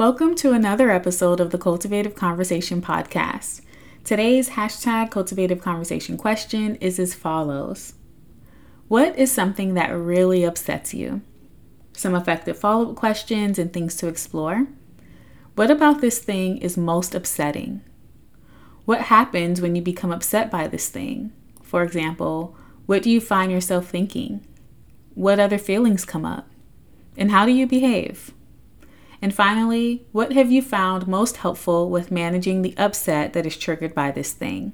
Welcome to another episode of the Cultivative Conversation podcast. Today's hashtag Cultivative Conversation question is as follows What is something that really upsets you? Some effective follow up questions and things to explore. What about this thing is most upsetting? What happens when you become upset by this thing? For example, what do you find yourself thinking? What other feelings come up? And how do you behave? And finally, what have you found most helpful with managing the upset that is triggered by this thing?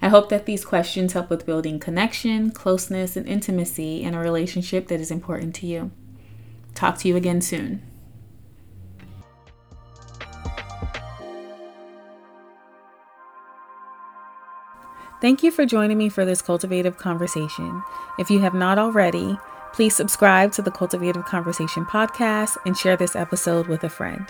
I hope that these questions help with building connection, closeness, and intimacy in a relationship that is important to you. Talk to you again soon. Thank you for joining me for this cultivative conversation. If you have not already, Please subscribe to the Cultivative Conversation podcast and share this episode with a friend.